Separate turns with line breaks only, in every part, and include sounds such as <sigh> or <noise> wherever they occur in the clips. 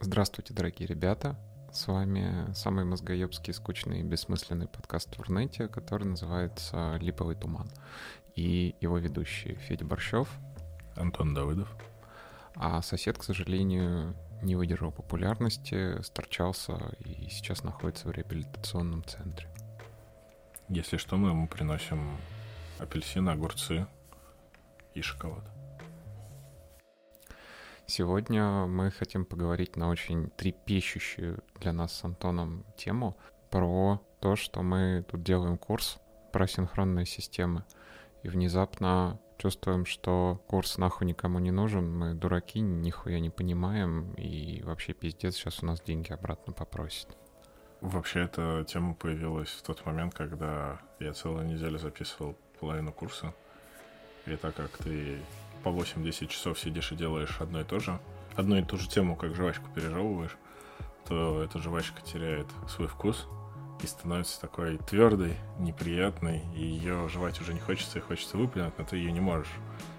Здравствуйте, дорогие ребята. С вами самый мозгоебский, скучный и бессмысленный подкаст в Рунете, который называется «Липовый туман». И его ведущие Федя Борщев.
Антон Давыдов.
А сосед, к сожалению, не выдержал популярности, сторчался и сейчас находится в реабилитационном центре.
Если что, мы ему приносим апельсины, огурцы и шоколад.
Сегодня мы хотим поговорить на очень трепещущую для нас с Антоном тему про то, что мы тут делаем курс про синхронные системы. И внезапно чувствуем, что курс нахуй никому не нужен, мы дураки, нихуя не понимаем, и вообще пиздец, сейчас у нас деньги обратно попросит.
Вообще, эта тема появилась в тот момент, когда я целую неделю записывал половину курса. И так как ты по 8-10 часов сидишь и делаешь одно и то же, одну и ту же тему, как жвачку пережевываешь, то эта жвачка теряет свой вкус и становится такой твердой, неприятной, и ее жевать уже не хочется, и хочется выплюнуть, но ты ее не можешь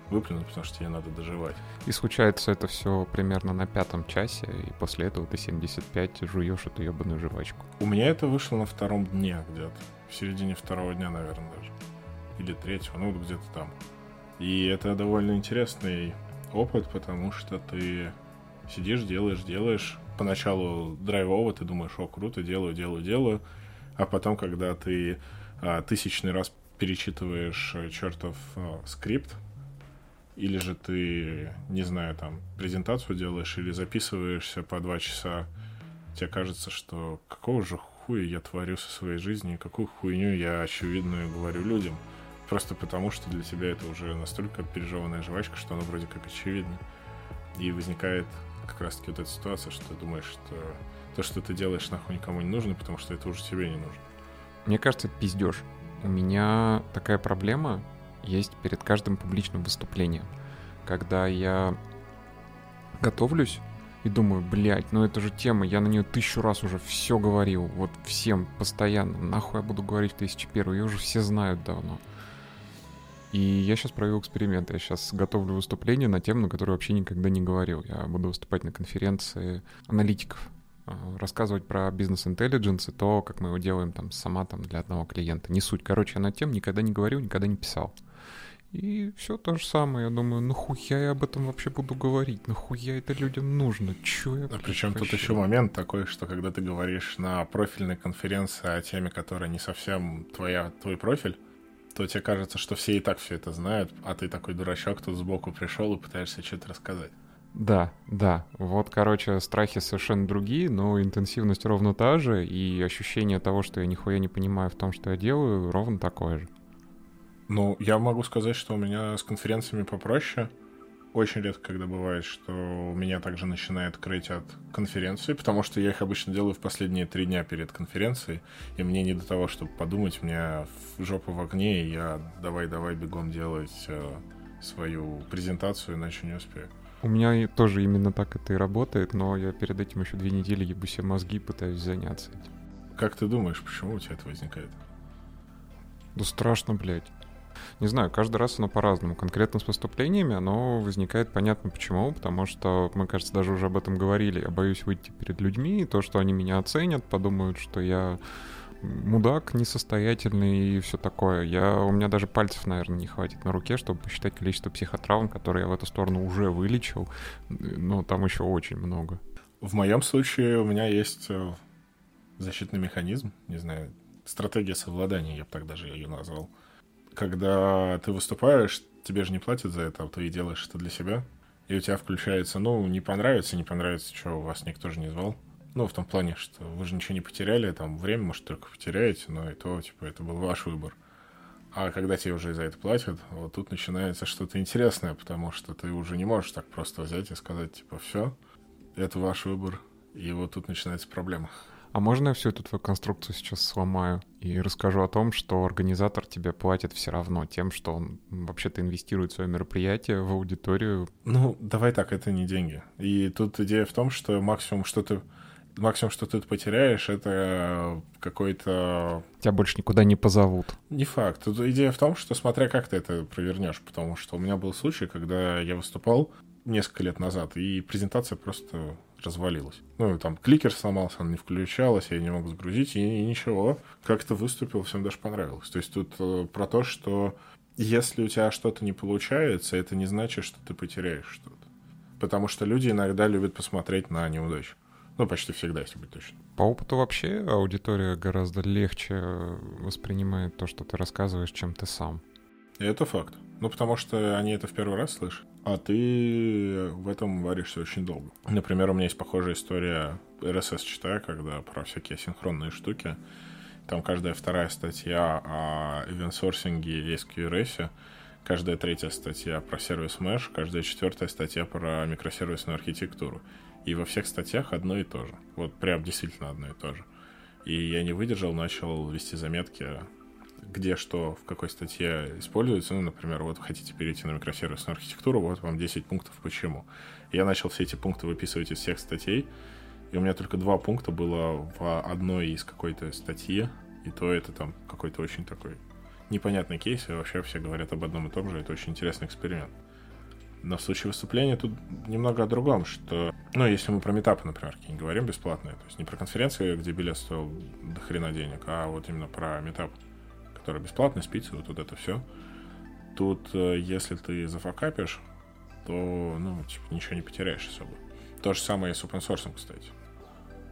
выплюнуть, потому что ее надо доживать.
И случается это все примерно на пятом часе, и после этого ты 75 жуешь эту ебаную жвачку.
У меня это вышло на втором дне где-то, в середине второго дня, наверное, даже. Или третьего, ну вот где-то там. И это довольно интересный опыт, потому что ты сидишь, делаешь, делаешь. Поначалу драйвово, ты думаешь, о, круто, делаю, делаю, делаю. А потом, когда ты а, тысячный раз перечитываешь э, чертов а, скрипт, или же ты, не знаю, там, презентацию делаешь, или записываешься по два часа, тебе кажется, что какого же хуя я творю со своей жизнью, какую хуйню я очевидную говорю людям — Просто потому, что для тебя это уже настолько пережеванная жвачка, что она вроде как очевидна. И возникает как раз-таки вот эта ситуация, что ты думаешь, что то, что ты делаешь, нахуй никому не нужно, потому что это уже тебе не нужно.
Мне кажется, это пиздеж. У меня такая проблема есть перед каждым публичным выступлением. Когда я готовлюсь и думаю, блядь, ну это же тема, я на нее тысячу раз уже все говорил, вот всем постоянно, нахуй я буду говорить в тысячи первую, ее уже все знают давно. И я сейчас провел эксперимент. Я сейчас готовлю выступление на тему, на которую вообще никогда не говорил. Я буду выступать на конференции аналитиков, а, рассказывать про бизнес-интеллигенс и то, как мы его делаем там сама там для одного клиента. Не суть. Короче, я на тему никогда не говорил, никогда не писал. И все то же самое. Я думаю, нахуя я об этом вообще буду говорить? Нахуя это людям нужно? Че я...
А причем тут еще момент такой, что когда ты говоришь на профильной конференции о теме, которая не совсем твоя, твой профиль, то тебе кажется, что все и так все это знают, а ты такой дурачок тут сбоку пришел и пытаешься что-то рассказать.
Да, да. Вот, короче, страхи совершенно другие, но интенсивность ровно та же, и ощущение того, что я нихуя не понимаю в том, что я делаю, ровно такое же.
Ну, я могу сказать, что у меня с конференциями попроще очень редко, когда бывает, что меня также начинает крыть от конференции, потому что я их обычно делаю в последние три дня перед конференцией, и мне не до того, чтобы подумать, у меня в жопу в огне, и я давай-давай бегом делать э, свою презентацию, иначе не успею.
У меня тоже именно так это и работает, но я перед этим еще две недели ебу себе мозги пытаюсь заняться этим.
Как ты думаешь, почему у тебя это возникает?
Да страшно, блядь. Не знаю, каждый раз оно по-разному. Конкретно с выступлениями оно возникает понятно почему, потому что мы, кажется, даже уже об этом говорили. Я боюсь выйти перед людьми, и то, что они меня оценят, подумают, что я мудак, несостоятельный и все такое. Я, у меня даже пальцев, наверное, не хватит на руке, чтобы посчитать количество психотравм, которые я в эту сторону уже вылечил. Но там еще очень много.
В моем случае у меня есть э, защитный механизм, не знаю, стратегия совладания, я бы так даже ее назвал когда ты выступаешь, тебе же не платят за это, а ты и делаешь это для себя. И у тебя включается, ну, не понравится, не понравится, что вас никто же не звал. Ну, в том плане, что вы же ничего не потеряли, там, время, может, только потеряете, но и то, типа, это был ваш выбор. А когда тебе уже за это платят, вот тут начинается что-то интересное, потому что ты уже не можешь так просто взять и сказать, типа, все, это ваш выбор, и вот тут начинается проблема.
А можно я всю эту твою конструкцию сейчас сломаю и расскажу о том, что организатор тебе платит все равно тем, что он вообще-то инвестирует в свое мероприятие, в аудиторию?
Ну, давай так, это не деньги. И тут идея в том, что максимум, что ты максимум, что ты потеряешь, это какой-то...
Тебя больше никуда не позовут.
Не факт. Тут идея в том, что смотря как ты это провернешь, потому что у меня был случай, когда я выступал несколько лет назад, и презентация просто развалилась. Ну, там кликер сломался, он не включалась, я не мог загрузить, и, и ничего. Как-то выступил, всем даже понравилось. То есть тут э, про то, что если у тебя что-то не получается, это не значит, что ты потеряешь что-то. Потому что люди иногда любят посмотреть на неудачу. Ну, почти всегда, если быть точным.
По опыту вообще аудитория гораздо легче воспринимает то, что ты рассказываешь, чем ты сам.
Это факт. Ну, потому что они это в первый раз слышат, а ты в этом варишься очень долго. Например, у меня есть похожая история RSS читаю, когда про всякие синхронные штуки. Там каждая вторая статья о ивенсорсинге и SQRS, каждая третья статья про сервис Mesh, каждая четвертая статья про микросервисную архитектуру. И во всех статьях одно и то же. Вот прям действительно одно и то же. И я не выдержал, начал вести заметки, где что, в какой статье используется. Ну, например, вот хотите перейти на микросервисную архитектуру, вот вам 10 пунктов почему. Я начал все эти пункты выписывать из всех статей, и у меня только два пункта было в одной из какой-то статьи, и то это там какой-то очень такой непонятный кейс, и вообще все говорят об одном и том же, это очень интересный эксперимент. Но в случае выступления тут немного о другом, что, ну, если мы про метапы, например, какие говорим бесплатные, то есть не про конференции, где билет стоил до хрена денег, а вот именно про метап, который бесплатный, спицы, вот, вот это все. Тут, э, если ты зафакапишь, то, ну, типа, ничего не потеряешь особо. То же самое и с open source, кстати.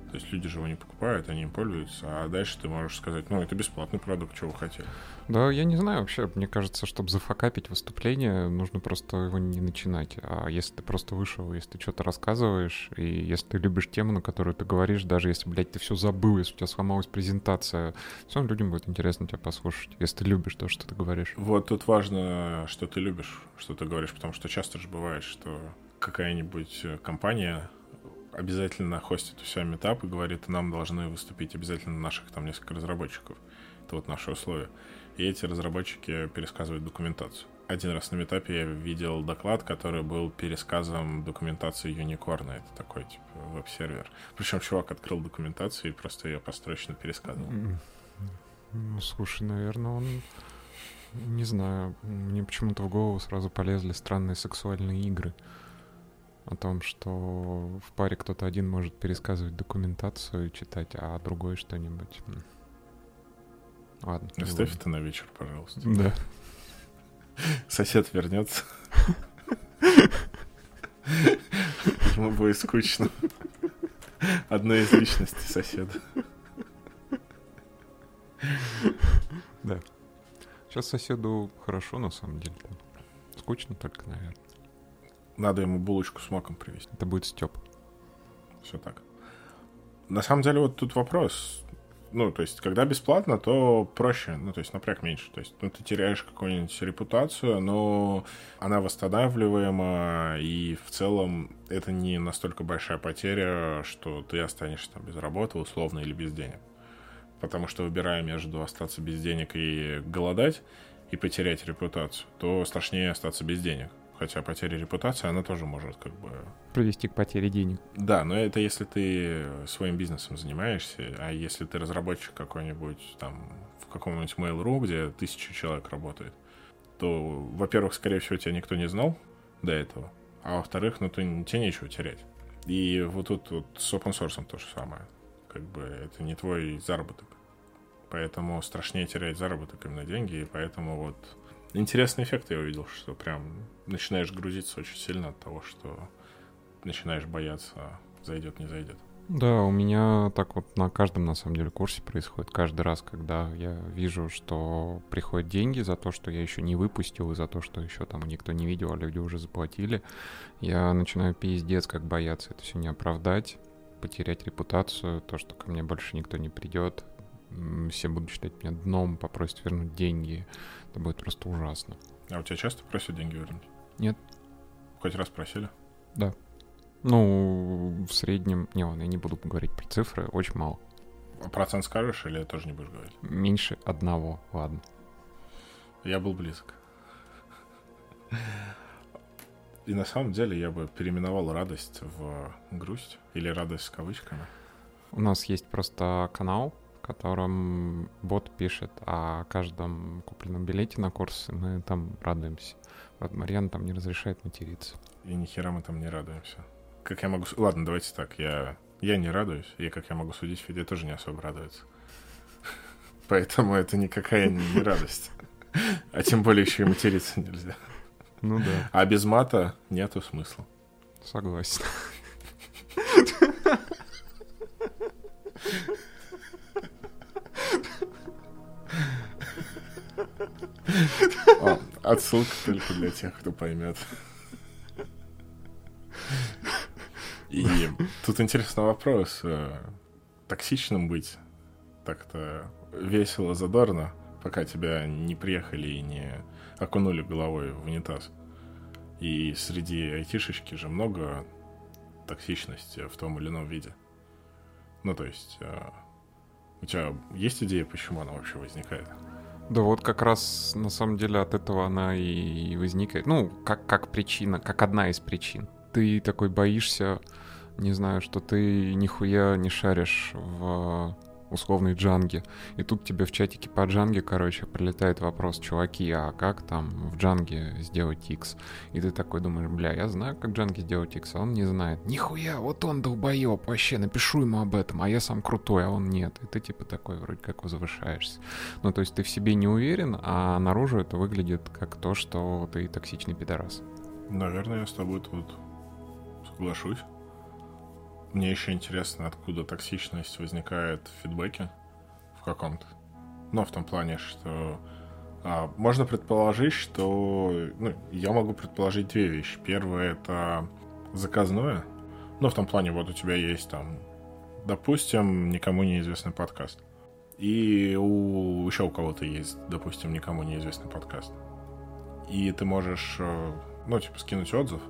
То есть люди же его не покупают, они им пользуются, а дальше ты можешь сказать, ну, это бесплатный продукт, чего вы хотели.
Да, я не знаю вообще, мне кажется, чтобы зафакапить выступление, нужно просто его не начинать. А если ты просто вышел, если ты что-то рассказываешь, и если ты любишь тему, на которую ты говоришь, даже если, блядь, ты все забыл, если у тебя сломалась презентация, все людям будет интересно тебя послушать, если ты любишь то, что ты говоришь.
Вот тут важно, что ты любишь, что ты говоришь, потому что часто же бывает, что какая-нибудь компания обязательно хостит у себя метап и говорит, нам должны выступить обязательно наших там несколько разработчиков. Это вот наши условия. И эти разработчики пересказывают документацию. Один раз на метапе я видел доклад, который был пересказом документации Unicorn. Это такой, типа, веб-сервер. Причем чувак открыл документацию и просто ее построчно пересказывал.
Ну, слушай, наверное, он... Не знаю, мне почему-то в голову сразу полезли странные сексуальные игры о том, что в паре кто-то один может пересказывать документацию и читать, а другой что-нибудь. Ладно.
Оставь это на вечер, пожалуйста.
Да. <laughs>
Сосед вернется. <laughs> Ему будет скучно. Одна из личностей соседа.
Да. Сейчас соседу хорошо, на самом деле. Скучно только, наверное.
Надо ему булочку с маком привезти.
Это будет Степ.
Все так. На самом деле, вот тут вопрос. Ну, то есть, когда бесплатно, то проще, ну, то есть, напряг меньше. То есть, ну, ты теряешь какую-нибудь репутацию, но она восстанавливаема, и в целом это не настолько большая потеря, что ты останешься там без работы, условно, или без денег. Потому что, выбирая между остаться без денег и голодать, и потерять репутацию, то страшнее остаться без денег. Хотя потеря репутации, она тоже может как бы...
Привести к потере денег.
Да, но это если ты своим бизнесом занимаешься, а если ты разработчик какой-нибудь там в каком-нибудь Mail.ru, где тысяча человек работает, то, во-первых, скорее всего, тебя никто не знал до этого, а во-вторых, ну, ты, тебе нечего терять. И вот тут вот с open source то же самое. Как бы это не твой заработок. Поэтому страшнее терять заработок именно деньги, и поэтому вот Интересный эффект я увидел, что прям начинаешь грузиться очень сильно от того, что начинаешь бояться, зайдет, не зайдет.
Да, у меня так вот на каждом, на самом деле, курсе происходит. Каждый раз, когда я вижу, что приходят деньги за то, что я еще не выпустил, и за то, что еще там никто не видел, а люди уже заплатили, я начинаю пиздец как бояться это все не оправдать, потерять репутацию, то, что ко мне больше никто не придет, все будут считать меня дном, попросят вернуть деньги. Это будет просто ужасно.
А у тебя часто просят деньги вернуть?
Нет.
Хоть раз просили?
Да. Ну, в среднем... Не, ладно, я не буду говорить про цифры, очень мало.
А процент скажешь или тоже не будешь говорить?
Меньше одного, ладно.
Я был близок. И на самом деле я бы переименовал радость в грусть или радость с кавычками.
У нас есть просто канал, котором бот пишет о каждом купленном билете на курс, и мы там радуемся. Вот Марьяна там не разрешает материться.
И ни хера мы там не радуемся. как я могу... Ладно, давайте так, я, я не радуюсь, и как я могу судить, Федя тоже не особо радуется. <laughs> Поэтому это никакая не радость. А тем более еще и материться нельзя.
Ну да.
А без мата нету смысла.
Согласен.
О, отсылка только для тех, кто поймет. И тут интересный вопрос. Э, токсичным быть так-то весело, задорно, пока тебя не приехали и не окунули головой в унитаз. И среди айтишечки же много токсичности в том или ином виде. Ну, то есть, э, у тебя есть идея, почему она вообще возникает?
Да вот как раз на самом деле от этого она и возникает. Ну, как, как причина, как одна из причин. Ты такой боишься, не знаю, что ты нихуя не шаришь в условной джанге. И тут тебе в чатике по джанге, короче, прилетает вопрос, чуваки, а как там в джанге сделать X? И ты такой думаешь, бля, я знаю, как джанге сделать X, а он не знает. Нихуя, вот он долбоеб, вообще, напишу ему об этом, а я сам крутой, а он нет. И ты типа такой вроде как возвышаешься. Ну, то есть ты в себе не уверен, а наружу это выглядит как то, что ты токсичный пидорас.
Наверное, я с тобой тут соглашусь. Мне еще интересно, откуда токсичность возникает в фидбэке в каком-то. Ну, в том плане, что а, можно предположить, что... Ну, я могу предположить две вещи. Первое — это заказное. Ну, в том плане, вот у тебя есть там, допустим, никому неизвестный подкаст. И у еще у кого-то есть, допустим, никому неизвестный подкаст. И ты можешь, э, ну, типа, скинуть отзыв,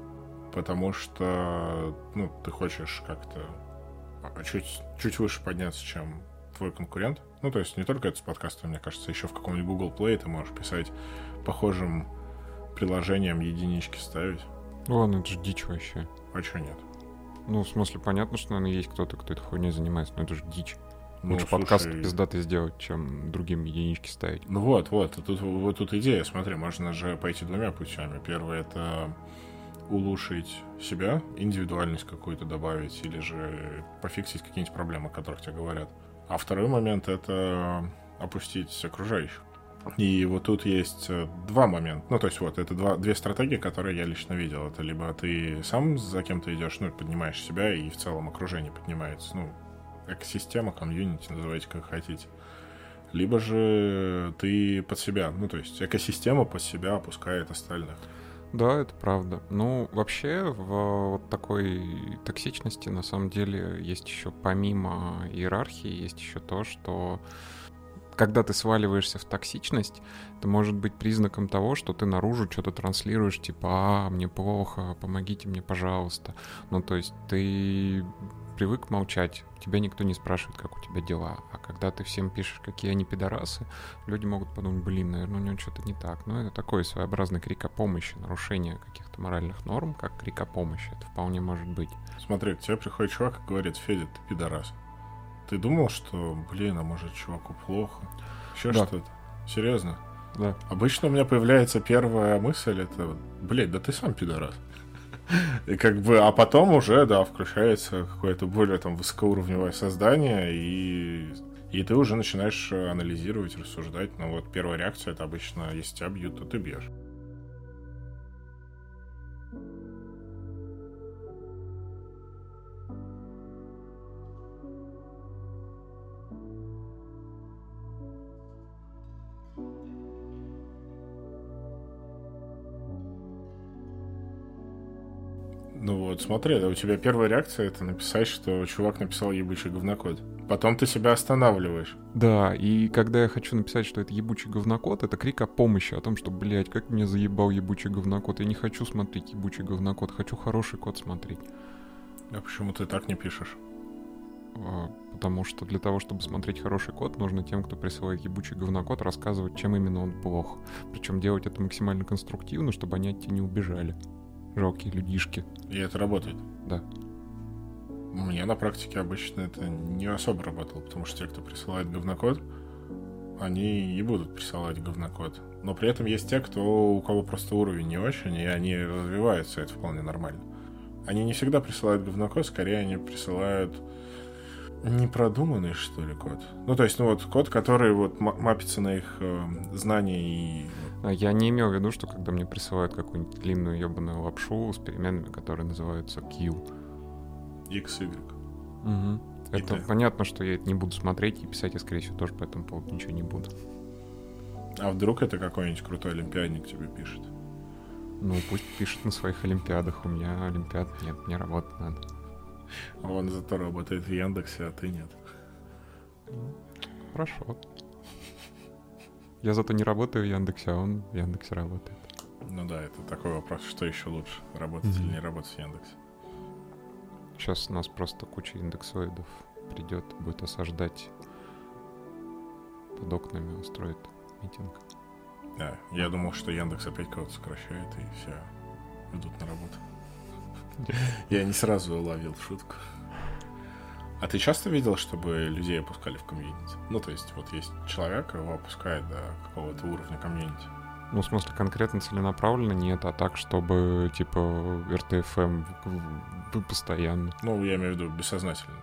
потому что, ну, ты хочешь как-то а, чуть, чуть выше подняться, чем твой конкурент. Ну, то есть не только это с подкастом, мне кажется, еще в каком-нибудь Google Play ты можешь писать похожим приложением единички ставить.
Ладно, это же дичь вообще.
А что нет?
Ну, в смысле, понятно, что, наверное, есть кто-то, кто этой хуйней занимается, но это же дичь.
Ну,
Лучше
слушай,
подкаст пиздатый сделать, чем другим единички ставить.
Ну вот, вот, тут, вот тут идея, смотри, можно же пойти двумя путями. Первый — это улучшить себя, индивидуальность какую-то добавить, или же пофиксить какие-нибудь проблемы, о которых тебе говорят. А второй момент — это опустить окружающих. И вот тут есть э, два момента. Ну, то есть вот, это два, две стратегии, которые я лично видел. Это либо ты сам за кем-то идешь, ну, поднимаешь себя, и в целом окружение поднимается. Ну, экосистема, комьюнити, называйте как хотите. Либо же ты под себя, ну, то есть экосистема под себя опускает остальных.
Да, это правда. Ну, вообще, в вот такой токсичности, на самом деле, есть еще помимо иерархии, есть еще то, что когда ты сваливаешься в токсичность, это может быть признаком того, что ты наружу что-то транслируешь, типа, а, мне плохо, помогите мне, пожалуйста. Ну, то есть ты привык молчать, тебя никто не спрашивает, как у тебя дела. А когда ты всем пишешь, какие они пидорасы, люди могут подумать, блин, наверное, у него что-то не так. Но это такой своеобразный крик о помощи, нарушение каких-то моральных норм, как крик о помощи. Это вполне может быть.
Смотри, к тебе приходит чувак и говорит, Федя, ты пидорас. Ты думал, что, блин, а может чуваку плохо? Еще
Да.
что-то? Серьезно?
Да.
Обычно у меня появляется первая мысль, это, блядь, да ты сам пидорас. И как бы, а потом уже, да, включается какое-то более там высокоуровневое создание, и, и ты уже начинаешь э, анализировать, рассуждать. Но вот первая реакция это обычно, если тебя бьют, то ты бьешь. Ну вот, смотри, да, у тебя первая реакция это написать, что чувак написал ебучий говнокод. Потом ты себя останавливаешь.
Да, и когда я хочу написать, что это ебучий говнокод, это крик о помощи, о том, что, блядь, как меня заебал ебучий говнокод. Я не хочу смотреть ебучий говнокод, хочу хороший код смотреть.
А почему ты так не пишешь?
А, Потому что для того, чтобы смотреть хороший код, нужно тем, кто присылает ебучий говнокод, рассказывать, чем именно он плох. Причем делать это максимально конструктивно, чтобы они от тебя не убежали. Жалкие людишки.
И это работает.
Да.
У меня на практике обычно это не особо работало, потому что те, кто присылает говнокод, они и будут присылать говнокод. Но при этом есть те, кто, у кого просто уровень не очень, и они развиваются, это вполне нормально. они не всегда присылают говнокод, скорее они присылают непродуманный, что ли, код. Ну, то есть, ну вот код, который вот мапится на их э, знания и...
А я не имел в виду, что когда мне присылают какую-нибудь длинную ебаную лапшу с переменными, которые называются Q.
X, Y.
Угу. Это ты. понятно, что я это не буду смотреть и писать я, скорее всего, тоже по этому поводу ничего не буду.
А вдруг это какой-нибудь крутой олимпиадник тебе пишет?
Ну, пусть пишет на своих олимпиадах. У меня олимпиад нет, мне работать надо.
Он зато работает в Яндексе, а ты нет.
Хорошо. Я зато не работаю в Яндексе, а он в Яндексе работает.
Ну да, это такой вопрос, что еще лучше, работать mm-hmm. или не работать в Яндексе.
Сейчас у нас просто куча индексоидов придет, будет осаждать под окнами, устроит митинг.
Да, я думал, что Яндекс опять кого-то сокращает, и все идут на работу. Я не сразу уловил шутку. А ты часто видел, чтобы людей опускали в комьюнити? Ну, то есть, вот есть человек, его опускает до какого-то уровня комьюнити.
Ну, в смысле, конкретно целенаправленно нет, а так, чтобы, типа, RTFM постоянно.
Ну, я имею в виду бессознательно.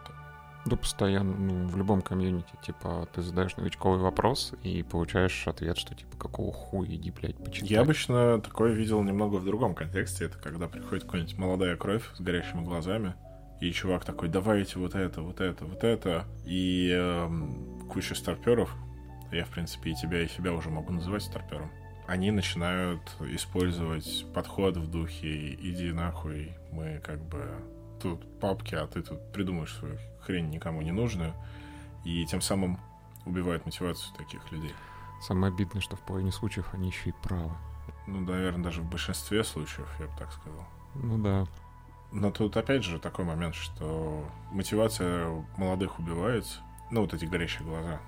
Да, постоянно, ну, в любом комьюнити, типа, ты задаешь новичковый вопрос и получаешь ответ, что, типа, какого хуя, иди, блядь, почитай.
Я обычно такое видел немного в другом контексте. Это когда приходит какая-нибудь молодая кровь с горящими глазами, и чувак такой, давайте вот это, вот это, вот это. И э, куча старперов, я, в принципе, и тебя, и себя уже могу называть старпером, они начинают использовать подход в духе «иди нахуй, мы как бы тут папки, а ты тут придумаешь свою хрень никому не нужную». И тем самым убивают мотивацию таких людей.
Самое обидное, что в половине случаев они еще и правы.
Ну, наверное, даже в большинстве случаев, я бы так сказал.
Ну да.
Но тут опять же такой момент, что мотивация молодых убивается. Ну, вот эти горящие глаза.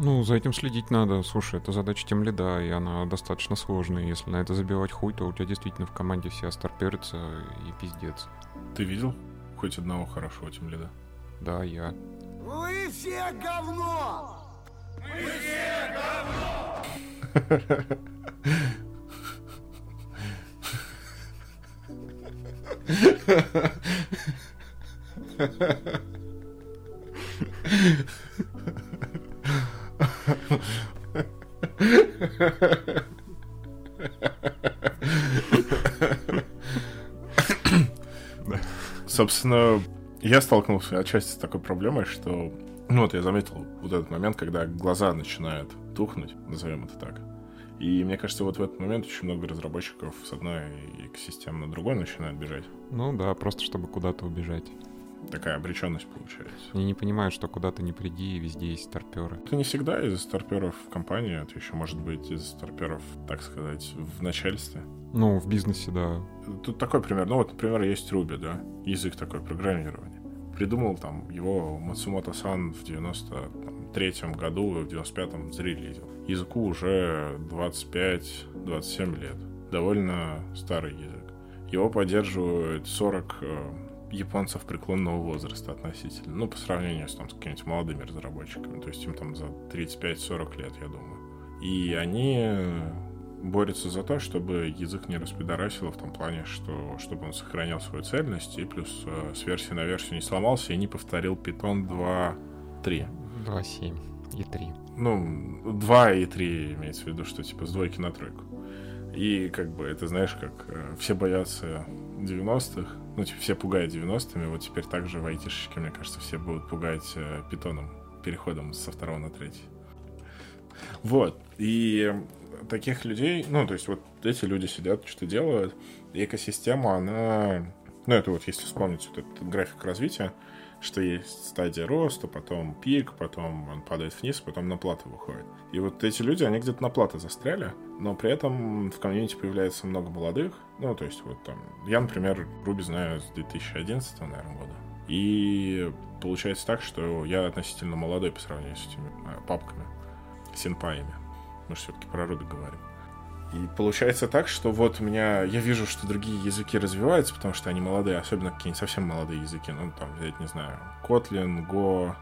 Ну, за этим следить надо. Слушай, это задача тем лида, и она достаточно сложная. Если на это забивать хуй, то у тебя действительно в команде все остарперятся и пиздец.
Ты видел хоть одного хорошего тем лида?
Да, я.
Вы все говно! Мы все говно!
Собственно, я столкнулся отчасти с такой проблемой, что... Ну вот я заметил вот этот момент, когда глаза начинают тухнуть, назовем это так. И мне кажется, вот в этот момент очень много разработчиков с одной экосистемы на другой начинают бежать.
Ну да, просто чтобы куда-то убежать
такая обреченность получается.
Я не понимаю, что куда-то не приди, и везде есть старперы.
Это не всегда из-за старперов в компании, это еще может быть из-за старперов, так сказать, в начальстве.
Ну, в бизнесе, да.
Тут такой пример. Ну, вот, например, есть Ruby, да, язык такой программирования. Придумал там его Мацумото-сан в 93-м году, в 95-м зарелизил. Языку уже 25-27 лет. Довольно старый язык. Его поддерживают 40 японцев преклонного возраста относительно. Ну, по сравнению с, там, с какими-нибудь молодыми разработчиками. То есть им там за 35-40 лет, я думаю. И они борются за то, чтобы язык не распидорасило в том плане, что чтобы он сохранял свою цельность и плюс э, с версии на версию не сломался и не повторил Python 2.3.
2.7 и 3.
Ну, 2 и 3 имеется в виду, что типа с двойки на тройку. И как бы это, знаешь, как э, все боятся 90-х, ну, типа, все пугают 90-ми, вот теперь также в айтишечке, мне кажется, все будут пугать э, питоном, переходом со второго на третий. Вот, и таких людей, ну, то есть вот эти люди сидят, что делают, и экосистема, она, ну, это вот если вспомнить вот этот график развития, что есть стадия роста, потом пик, потом он падает вниз, потом на плату выходит. И вот эти люди, они где-то на плату застряли, но при этом в комьюнити появляется много молодых. Ну, то есть вот там... Я, например, Руби знаю с 2011, наверное, года. И получается так, что я относительно молодой по сравнению с этими а, папками, синпаями. Мы же все-таки про Руби говорим. И получается так, что вот у меня... Я вижу, что другие языки развиваются, потому что они молодые, особенно какие-нибудь совсем молодые языки. Ну, там, взять, не знаю, Kotlin, Go,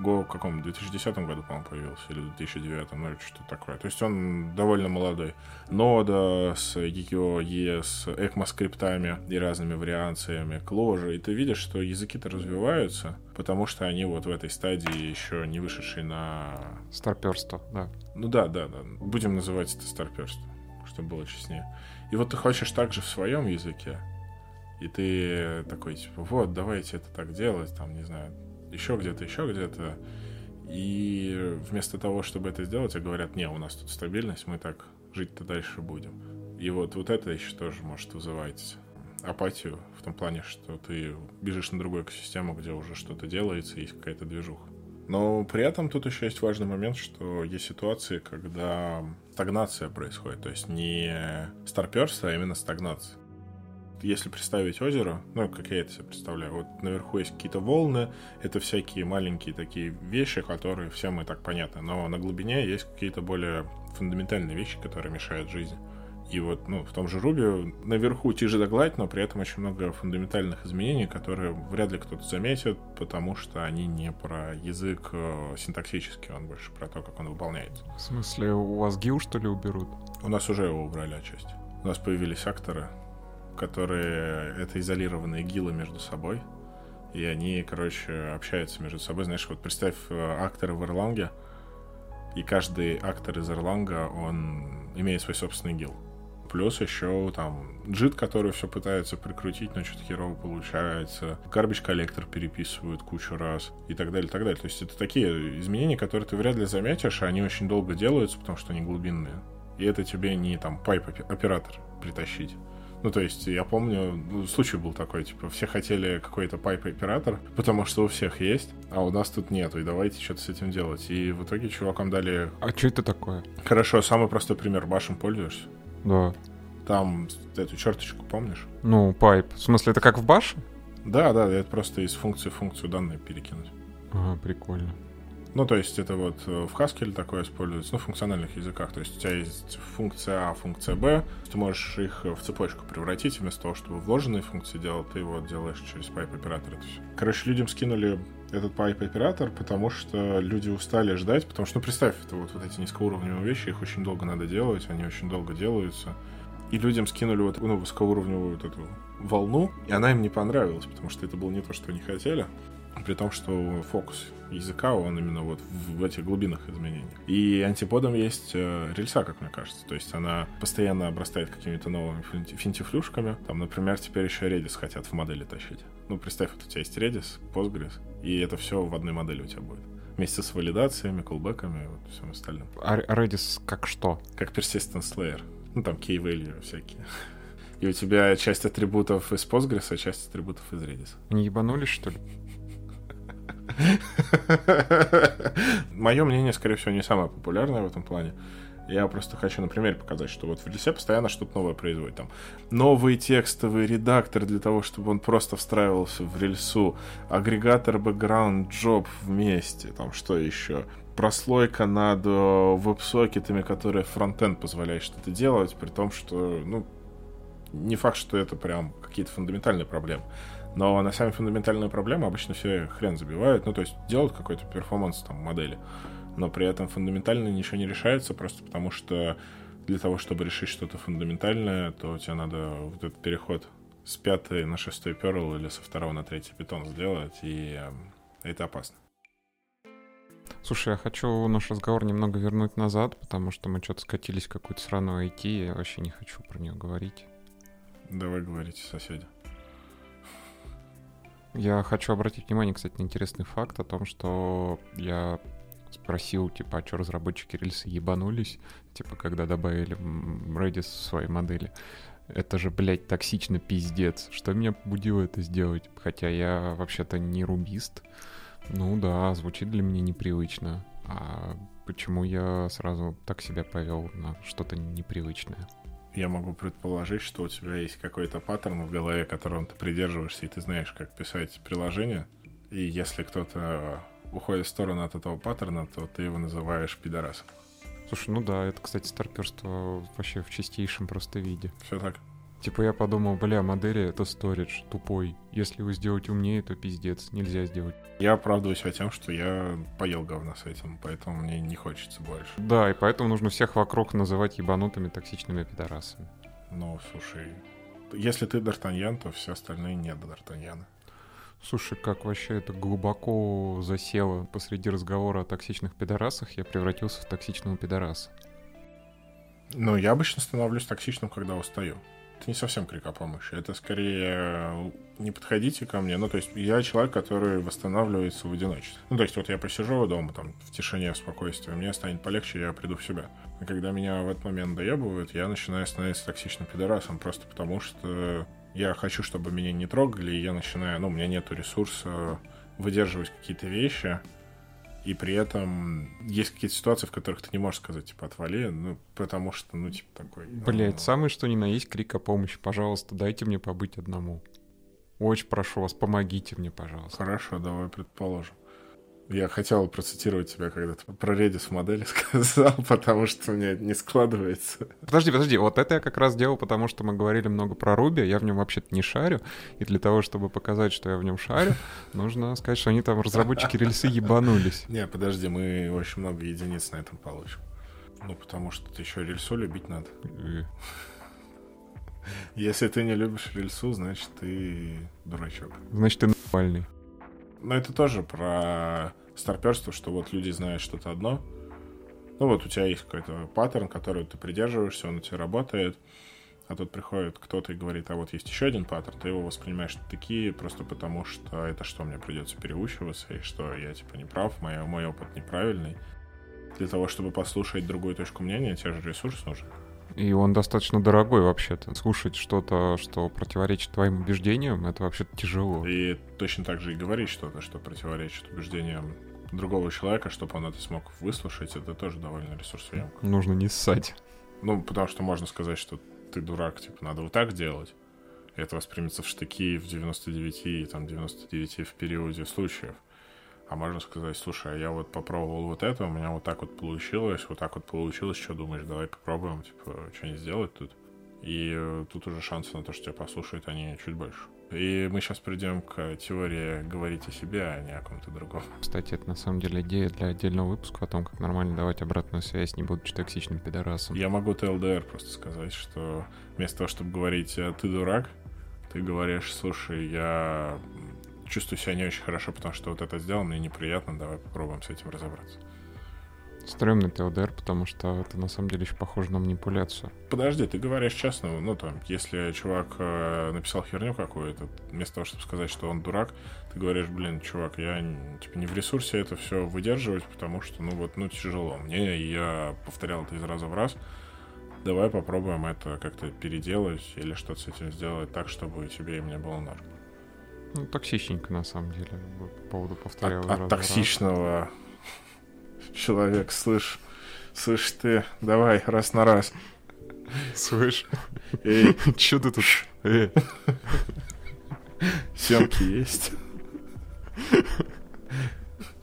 Go в каком? 2010 году, по-моему, появился, или в 2009, ну, или что такое. То есть он довольно молодой. Нода с GKO, с ECMAScriptами и разными вариациями, Clojure. И ты видишь, что языки-то развиваются, потому что они вот в этой стадии еще не вышедшие на...
Старперство, да.
Ну да, да, да. Будем называть это старперство, чтобы было честнее. И вот ты хочешь также в своем языке, и ты такой, типа, вот, давайте это так делать, там, не знаю, еще где-то, еще где-то. И вместо того, чтобы это сделать, тебе говорят, не, у нас тут стабильность, мы так жить-то дальше будем. И вот, вот это еще тоже может вызывать апатию в том плане, что ты бежишь на другую экосистему, где уже что-то делается, есть какая-то движуха. Но при этом тут еще есть важный момент, что есть ситуации, когда стагнация происходит. То есть не старперство, а именно стагнация если представить озеро, ну, как я это себе представляю, вот наверху есть какие-то волны, это всякие маленькие такие вещи, которые всем и так понятны, но на глубине есть какие-то более фундаментальные вещи, которые мешают жизни. И вот, ну, в том же Руби наверху тиже да гладь, но при этом очень много фундаментальных изменений, которые вряд ли кто-то заметит, потому что они не про язык э, синтаксический, он больше про то, как он выполняется.
В смысле, у вас гил, что ли, уберут?
У нас уже его убрали отчасти. У нас появились акторы, которые это изолированные гилы между собой. И они, короче, общаются между собой. Знаешь, вот представь э, актера в Эрланге, и каждый актор из Эрланга, он имеет свой собственный гил. Плюс еще там джит, который все пытается прикрутить, но что-то херово получается. Гарбич коллектор переписывают кучу раз и так далее, и так далее. То есть это такие изменения, которые ты вряд ли заметишь, а они очень долго делаются, потому что они глубинные. И это тебе не там pipe оператор притащить. Ну, то есть, я помню, ну, случай был такой, типа, все хотели какой-то pipe-оператор, потому что у всех есть, а у нас тут нету, и давайте что-то с этим делать. И в итоге чувакам дали...
А что это такое?
Хорошо, самый простой пример. Bash ем пользуешься?
Да.
Там эту черточку помнишь?
Ну, pipe. В смысле, это как в bash е?
Да, да, это просто из функции в функцию данные перекинуть.
Ага, прикольно.
Ну, то есть это вот э, в Haskell такое используется, ну, в функциональных языках. То есть у тебя есть функция А, функция Б, ты можешь их в цепочку превратить, вместо того, чтобы вложенные функции делать, ты вот делаешь через pipe-оператор это все. Короче, людям скинули этот pipe-оператор, потому что люди устали ждать, потому что, ну, представь, это вот, вот эти низкоуровневые вещи, их очень долго надо делать, они очень долго делаются. И людям скинули вот, ну, высокоуровневую вот эту волну, и она им не понравилась, потому что это было не то, что они хотели при том, что фокус языка, он именно вот в, в этих глубинах изменений. И антиподом есть э, рельса, как мне кажется. То есть она постоянно обрастает какими-то новыми финти финтифлюшками. Там, например, теперь еще Redis хотят в модели тащить. Ну, представь, вот у тебя есть Redis, Postgres, и это все в одной модели у тебя будет. Вместе с валидациями, колбеками и вот всем остальным.
А Redis как что?
Как persistence layer. Ну, там key-value всякие. <laughs> И у тебя часть атрибутов из Postgres, а часть атрибутов из Redis.
Не ебанулись, что ли? <laughs>
Мое мнение, скорее всего, не самое популярное в этом плане. Я просто хочу на примере показать, что вот в рельсе постоянно что-то новое производит. Там новый текстовый редактор для того, чтобы он просто встраивался в рельсу, агрегатор background job вместе, там что еще, прослойка над э, веб-сокетами, которые фронтенд позволяет что-то делать, при том, что, ну, не факт, что это прям какие-то фундаментальные проблемы. Но на самые фундаментальные проблемы обычно все хрен забивают. Ну, то есть делают какой-то перформанс там модели. Но при этом фундаментально ничего не решается, просто потому что для того, чтобы решить что-то фундаментальное, то тебе надо вот этот переход с пятой на шестой Perl или со второго на третий питон сделать, и э, это опасно.
Слушай, я хочу наш разговор немного вернуть назад, потому что мы что-то скатились в какую-то сраную IT, я вообще не хочу про нее говорить.
Давай говорите, соседи.
Я хочу обратить внимание, кстати, на интересный факт о том, что я спросил, типа, а что разработчики рельсы ебанулись, типа, когда добавили Redis в свои модели. Это же, блядь, токсично пиздец. Что меня побудило это сделать? Хотя я вообще-то не рубист. Ну да, звучит для меня непривычно. А почему я сразу так себя повел на что-то непривычное?
Я могу предположить, что у тебя есть какой-то паттерн в голове, которым ты придерживаешься, и ты знаешь, как писать приложение. И если кто-то уходит в сторону от этого паттерна, то ты его называешь пидорасом.
Слушай, ну да, это, кстати, старперство вообще в чистейшем просто виде.
Все так.
Типа я подумал, бля, модели это сторидж, тупой. Если его сделать умнее, то пиздец, нельзя сделать.
Я оправдываю себя тем, что я поел говна с этим, поэтому мне не хочется больше.
Да, и поэтому нужно всех вокруг называть ебанутыми токсичными пидорасами.
Ну, слушай, если ты Д'Артаньян, то все остальные не Д'Артаньяны.
Слушай, как вообще это глубоко засело посреди разговора о токсичных пидорасах, я превратился в токсичного пидораса.
Ну, я обычно становлюсь токсичным, когда устаю. Это не совсем крик о помощи. Это скорее не подходите ко мне. Ну, то есть я человек, который восстанавливается в одиночестве. Ну, то есть вот я посижу дома там в тишине, в спокойствии, мне станет полегче, я приду в себя. И когда меня в этот момент доебывают, я начинаю становиться токсичным пидорасом просто потому, что я хочу, чтобы меня не трогали, и я начинаю, ну, у меня нету ресурса выдерживать какие-то вещи, и при этом есть какие-то ситуации, в которых ты не можешь сказать, типа, отвали, ну, потому что, ну, типа, такой...
Блять,
ну...
самое что ни на есть крик о помощи. Пожалуйста, дайте мне побыть одному. Очень прошу вас, помогите мне, пожалуйста.
Хорошо, давай предположим. Я хотел процитировать тебя, когда ты про Redis модели <laughs> сказал, потому что у меня не складывается.
Подожди, подожди, вот это я как раз делал, потому что мы говорили много про Ruby, я в нем вообще-то не шарю, и для того, чтобы показать, что я в нем шарю, <laughs> нужно сказать, что они там, разработчики рельсы, ебанулись. <laughs>
Не, подожди, мы очень много единиц на этом получим. Ну, потому что еще рельсу любить надо. Если ты не любишь рельсу, значит, ты дурачок.
Значит, ты нормальный.
Но это тоже про старперство, что вот люди знают что-то одно. Ну вот у тебя есть какой-то паттерн, который ты придерживаешься, он у тебя работает. А тут приходит кто-то и говорит, а вот есть еще один паттерн, ты его воспринимаешь такие просто потому, что это что, мне придется переучиваться, и что я типа не прав, мой, мой опыт неправильный. Для того, чтобы послушать другую точку мнения, тебе же ресурс нужен.
И он достаточно дорогой вообще-то. Слушать что-то, что противоречит твоим убеждениям, это вообще-то тяжело.
И точно так же и говорить что-то, что противоречит убеждениям другого человека, чтобы он это смог выслушать, это тоже довольно ресурсоемко.
Нужно не ссать.
Ну, потому что можно сказать, что ты дурак, типа, надо вот так делать. И это воспримется в штыки в 99 и там 99 в периоде случаев. А можно сказать, слушай, а я вот попробовал вот это, у меня вот так вот получилось, вот так вот получилось, что думаешь, давай попробуем, типа, что-нибудь сделать тут. И э, тут уже шансы на то, что тебя послушают, они чуть больше. И мы сейчас придем к теории говорить о себе, а не о ком-то другом.
Кстати, это на самом деле идея для отдельного выпуска о том, как нормально давать обратную связь, не будучи токсичным пидорасом.
Я могу ТЛДР просто сказать, что вместо того, чтобы говорить «А «ты дурак», ты говоришь «слушай, я чувствую себя не очень хорошо, потому что вот это сделал, мне неприятно, давай попробуем с этим разобраться.
Стремный ТЛДР, потому что это на самом деле еще похоже на манипуляцию.
Подожди, ты говоришь честно, ну там, если чувак э, написал херню какую-то, вместо того, чтобы сказать, что он дурак, ты говоришь, блин, чувак, я типа не в ресурсе это все выдерживать, потому что, ну вот, ну тяжело мне, и я повторял это из раза в раз. Давай попробуем это как-то переделать или что-то с этим сделать так, чтобы тебе и мне было норм.
Ну, токсичненько, на самом деле, по поводу повторял.
От, от токсичного человек, слышь, слышь ты, давай, раз на раз.
Слышь, эй, чё ты тут? Эй.
Семки есть.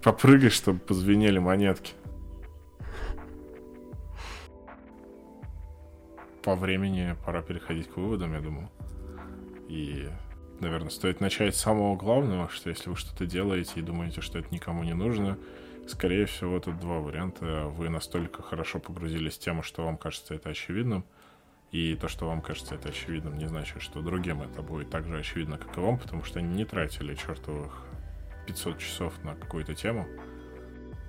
Попрыгай, чтобы позвенели монетки. По времени пора переходить к выводам, я думаю. И наверное, стоит начать с самого главного, что если вы что-то делаете и думаете, что это никому не нужно, скорее всего, тут два варианта. Вы настолько хорошо погрузились в тему, что вам кажется это очевидным, и то, что вам кажется это очевидным, не значит, что другим это будет так же очевидно, как и вам, потому что они не тратили чертовых 500 часов на какую-то тему.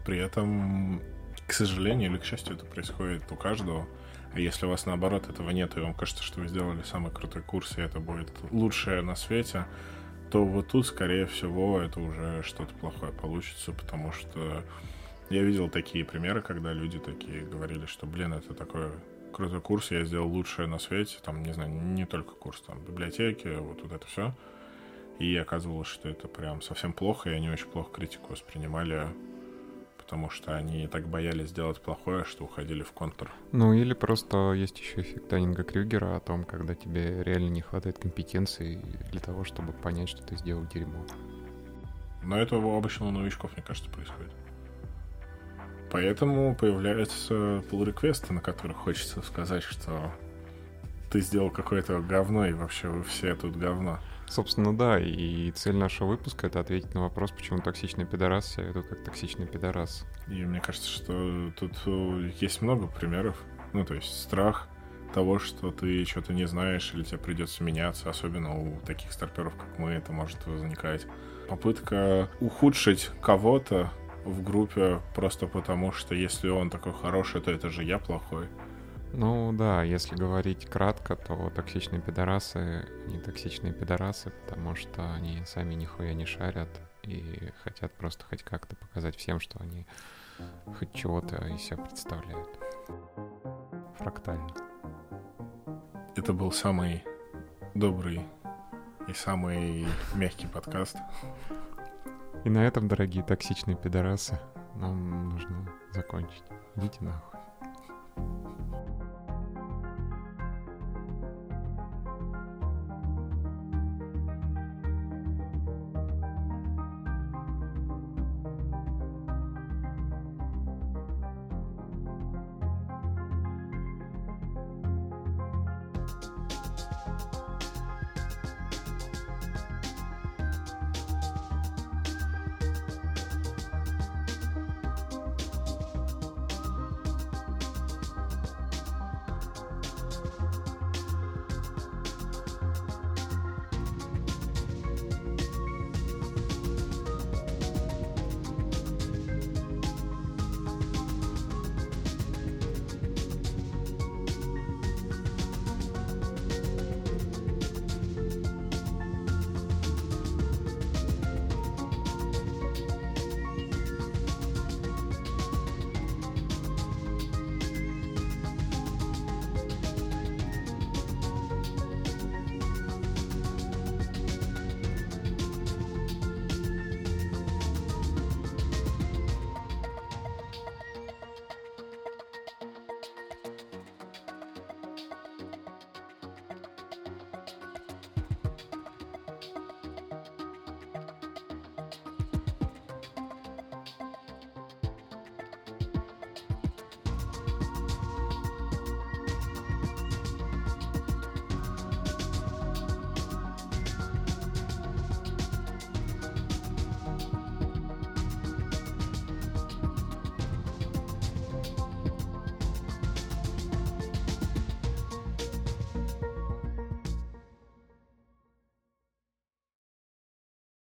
При этом, к сожалению или к счастью, это происходит у каждого — а если у вас наоборот этого нет, и вам кажется, что вы сделали самый крутой курс, и это будет лучшее на свете, то вот тут, скорее всего, это уже что-то плохое получится, потому что я видел такие примеры, когда люди такие говорили, что, блин, это такой крутой курс, я сделал лучшее на свете, там, не знаю, не только курс, там, библиотеки, вот, вот это все. И оказывалось, что это прям совсем плохо, и они очень плохо критику воспринимали потому что они так боялись сделать плохое, что уходили в контур.
Ну или просто есть еще эффект Данинга Крюгера о том, когда тебе реально не хватает компетенции для того, чтобы понять, что ты сделал дерьмо.
Но это у обычного новичков, мне кажется, происходит. Поэтому появляются pull реквесты на которых хочется сказать, что ты сделал какое-то говно, и вообще вы все тут говно.
Собственно, да, и цель нашего выпуска — это ответить на вопрос, почему токсичный пидорас себя ведут как токсичный пидорас.
И мне кажется, что тут э, есть много примеров. Ну, то есть страх того, что ты что-то не знаешь или тебе придется меняться, особенно у таких старперов, как мы, это может возникать. Попытка ухудшить кого-то в группе просто потому, что если он такой хороший, то это же я плохой.
Ну да, если говорить кратко, то токсичные пидорасы не токсичные пидорасы, потому что они сами нихуя не шарят и хотят просто хоть как-то показать всем, что они хоть чего-то из себя представляют. Фрактально.
Это был самый добрый и самый мягкий подкаст.
И на этом, дорогие токсичные пидорасы, нам нужно закончить. Идите нахуй.